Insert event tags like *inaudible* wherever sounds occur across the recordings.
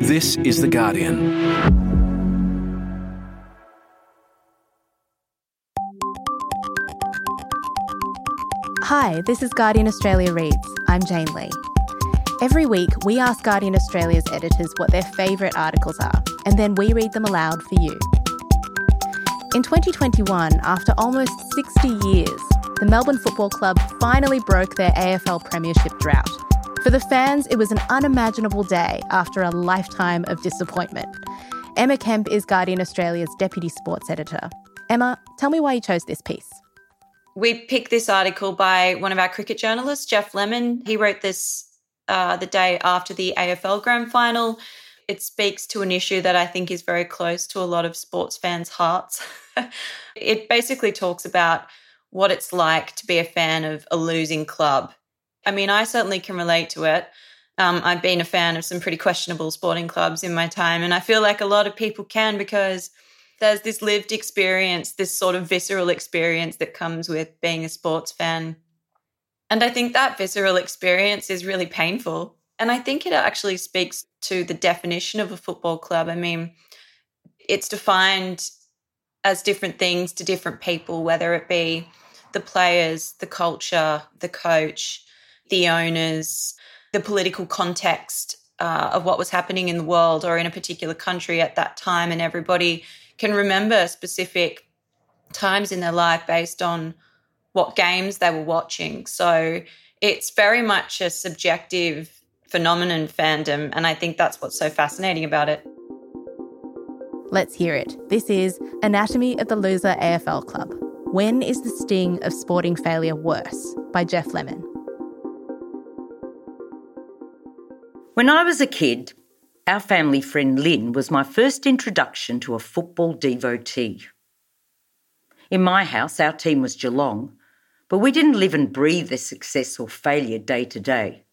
This is The Guardian. Hi, this is Guardian Australia Reads. I'm Jane Lee. Every week, we ask Guardian Australia's editors what their favourite articles are, and then we read them aloud for you. In 2021, after almost 60 years, the Melbourne Football Club finally broke their AFL Premiership drought. For the fans, it was an unimaginable day after a lifetime of disappointment. Emma Kemp is Guardian Australia's Deputy Sports Editor. Emma, tell me why you chose this piece. We picked this article by one of our cricket journalists, Geoff Lemon. He wrote this uh, the day after the AFL Grand Final. It speaks to an issue that I think is very close to a lot of sports fans' hearts. *laughs* it basically talks about what it's like to be a fan of a losing club. I mean, I certainly can relate to it. Um, I've been a fan of some pretty questionable sporting clubs in my time, and I feel like a lot of people can because there's this lived experience, this sort of visceral experience that comes with being a sports fan. And I think that visceral experience is really painful. And I think it actually speaks to the definition of a football club. I mean, it's defined as different things to different people, whether it be the players, the culture, the coach, the owners, the political context uh, of what was happening in the world or in a particular country at that time. And everybody can remember specific times in their life based on what games they were watching. So it's very much a subjective phenomenon, fandom. And I think that's what's so fascinating about it. Let's hear it. This is Anatomy of the Loser AFL Club. When is the sting of sporting failure worse? by Geoff Lemon. When I was a kid, our family friend Lynn was my first introduction to a football devotee. In my house, our team was Geelong, but we didn't live and breathe their success or failure day to day.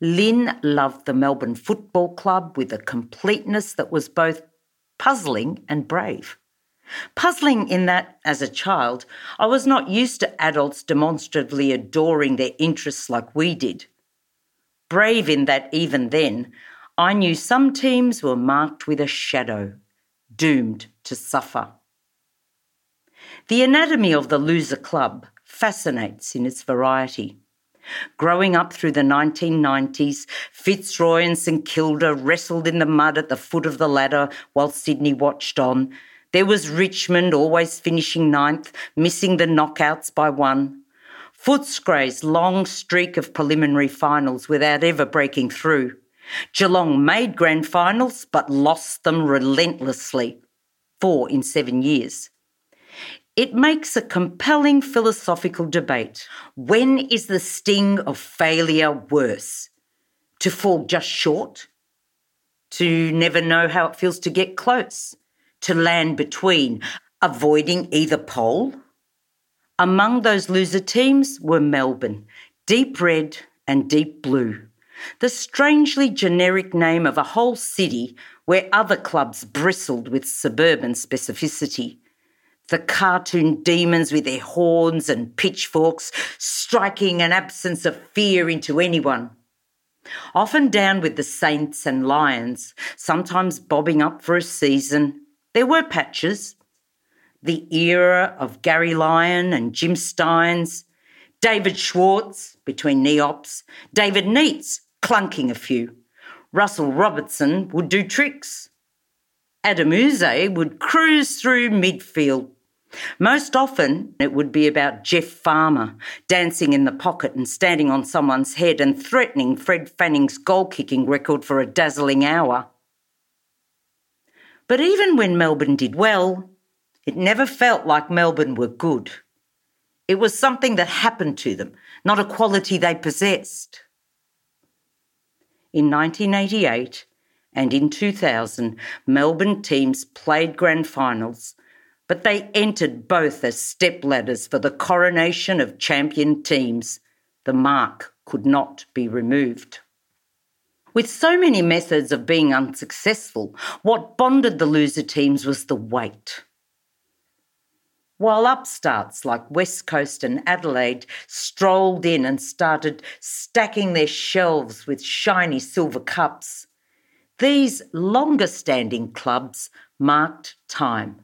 Lynn loved the Melbourne Football Club with a completeness that was both puzzling and brave. Puzzling in that, as a child, I was not used to adults demonstratively adoring their interests like we did. Brave in that, even then, I knew some teams were marked with a shadow, doomed to suffer. The anatomy of the loser club fascinates in its variety. Growing up through the 1990s, Fitzroy and St Kilda wrestled in the mud at the foot of the ladder while Sydney watched on. There was Richmond always finishing ninth, missing the knockouts by one. Footscray's long streak of preliminary finals without ever breaking through. Geelong made grand finals but lost them relentlessly, four in seven years. It makes a compelling philosophical debate. When is the sting of failure worse? To fall just short? To never know how it feels to get close? To land between, avoiding either pole? Among those loser teams were Melbourne, deep red and deep blue the strangely generic name of a whole city where other clubs bristled with suburban specificity. The cartoon demons with their horns and pitchforks striking an absence of fear into anyone. Often down with the Saints and Lions, sometimes bobbing up for a season, there were patches. The era of Gary Lyon and Jim Stynes, David Schwarz between Neops, David Neitz clunking a few. Russell Robertson would do tricks. Adem Yze would cruise through midfield. Most often, it would be about Jeff Farmer dancing in the pocket and standing on someone's head and threatening Fred Fanning's goal kicking record for a dazzling hour. But even when Melbourne did well, it never felt like Melbourne were good. It was something that happened to them, not a quality they possessed in 1988 and in 2000, Melbourne teams played grand finals, but they entered both as stepladders for the coronation of champion teams. The mark could not be removed. With so many methods of being unsuccessful, what bonded the loser teams was the weight while upstarts like West Coast and Adelaide strolled in and started stacking their shelves with shiny silver cups. These longer standing clubs marked time.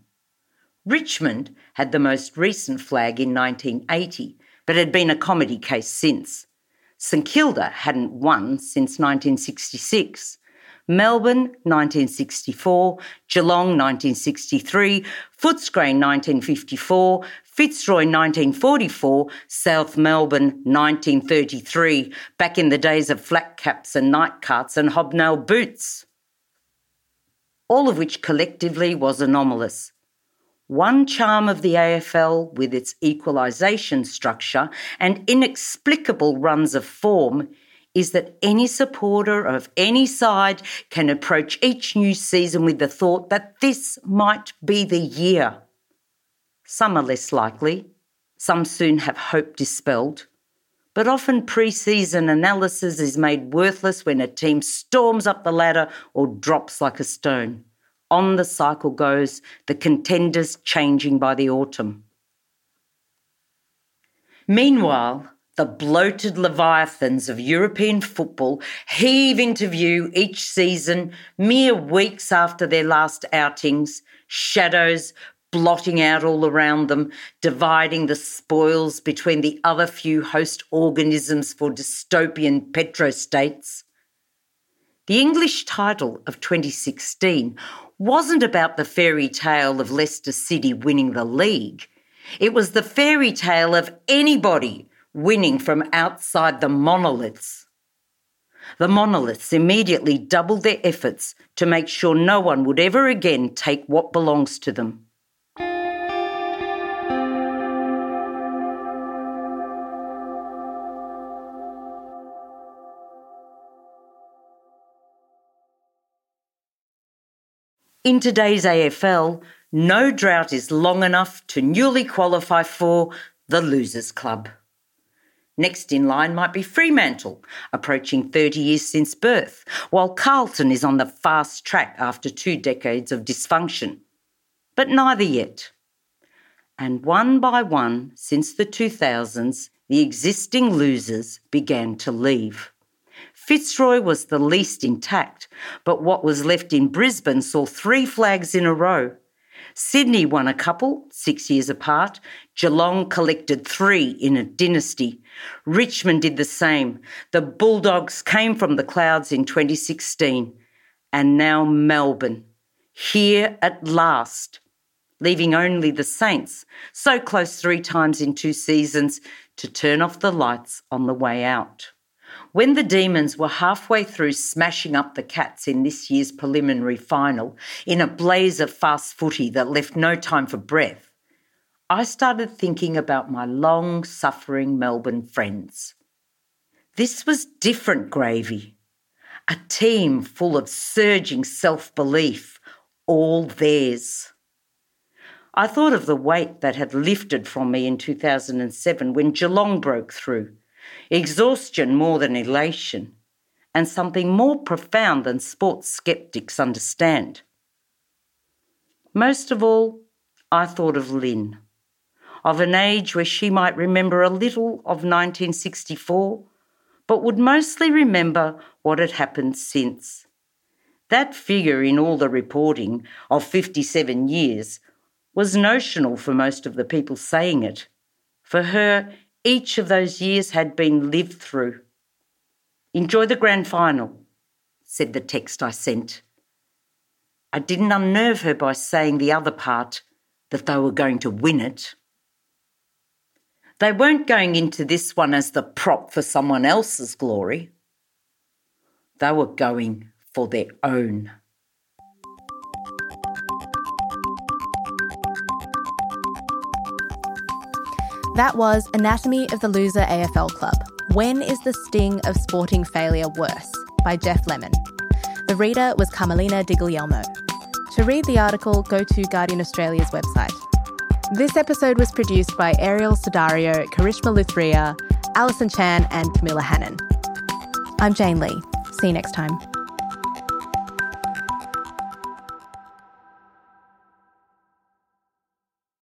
Richmond had the most recent flag in 1980, but had been a comedy case since. St Kilda hadn't won since 1966. Melbourne 1964, Geelong 1963, Footscray 1954, Fitzroy 1944, South Melbourne 1933, back in the days of flat caps and night carts and hobnail boots. All of which collectively was anomalous. One charm of the AFL, with its equalisation structure and inexplicable runs of form, is that any supporter of any side can approach each new season with the thought that this might be the year. Some are less likely, some soon have hope dispelled, but often pre season analysis is made worthless when a team storms up the ladder or drops like a stone on the cycle goes, the contenders changing by the autumn. Meanwhile, the bloated leviathans of European football heave into view each season, mere weeks after their last outings, shadows blotting out all around them, dividing the spoils between the other few host organisms for dystopian petrostates. The English title of 2016 wasn't about the fairy tale of Leicester City winning the league. It was the fairy tale of anybody winning from outside the monoliths. The monoliths immediately doubled their efforts to make sure no one would ever again take what belongs to them. In today's AFL, no drought is long enough to newly qualify for the Losers Club. Next in line might be Fremantle, approaching 30 years since birth, while Carlton is on the fast track after two decades of dysfunction. But neither yet. And one by one, since the 2000s, the existing losers began to leave. Fitzroy was the least intact, but what was left in Brisbane saw three flags in a row. Sydney won a couple, six years apart. Geelong collected three in a dynasty. Richmond did the same. The Bulldogs came from the clouds in 2016. And now Melbourne, here at last, leaving only the Saints, so close three times in two seasons, to turn off the lights on the way out. When the Demons were halfway through smashing up the Cats in this year's preliminary final, in a blaze of fast footy that left no time for breath, I started thinking about my long suffering Melbourne friends. This was different gravy. A team full of surging self belief, all theirs. I thought of the weight that had lifted from me in 2007 when Geelong broke through exhaustion more than elation, and something more profound than sports skeptics understand. Most of all, I thought of Lynn, of an age where she might remember a little of 1964, but would mostly remember what had happened since. That figure in all the reporting of 57 years was notional for most of the people saying it. For her, each of those years had been lived through. Enjoy the grand final, said the text I sent. I didn't unnerve her by saying the other part, that they were going to win it. They weren't going into this one as the prop for someone else's glory. They were going for their own. That was Anatomy of the Loser AFL Club When is the Sting of Sporting Failure Worse? by Geoff Lemon. The reader was Carmelina Di Guglielmo. To read the article, go to Guardian Australia's website. This episode was produced by Ariel Sudario, Karishma Luthria, Alison Chan, and Camilla Hannon. I'm Jane Lee. See you next time.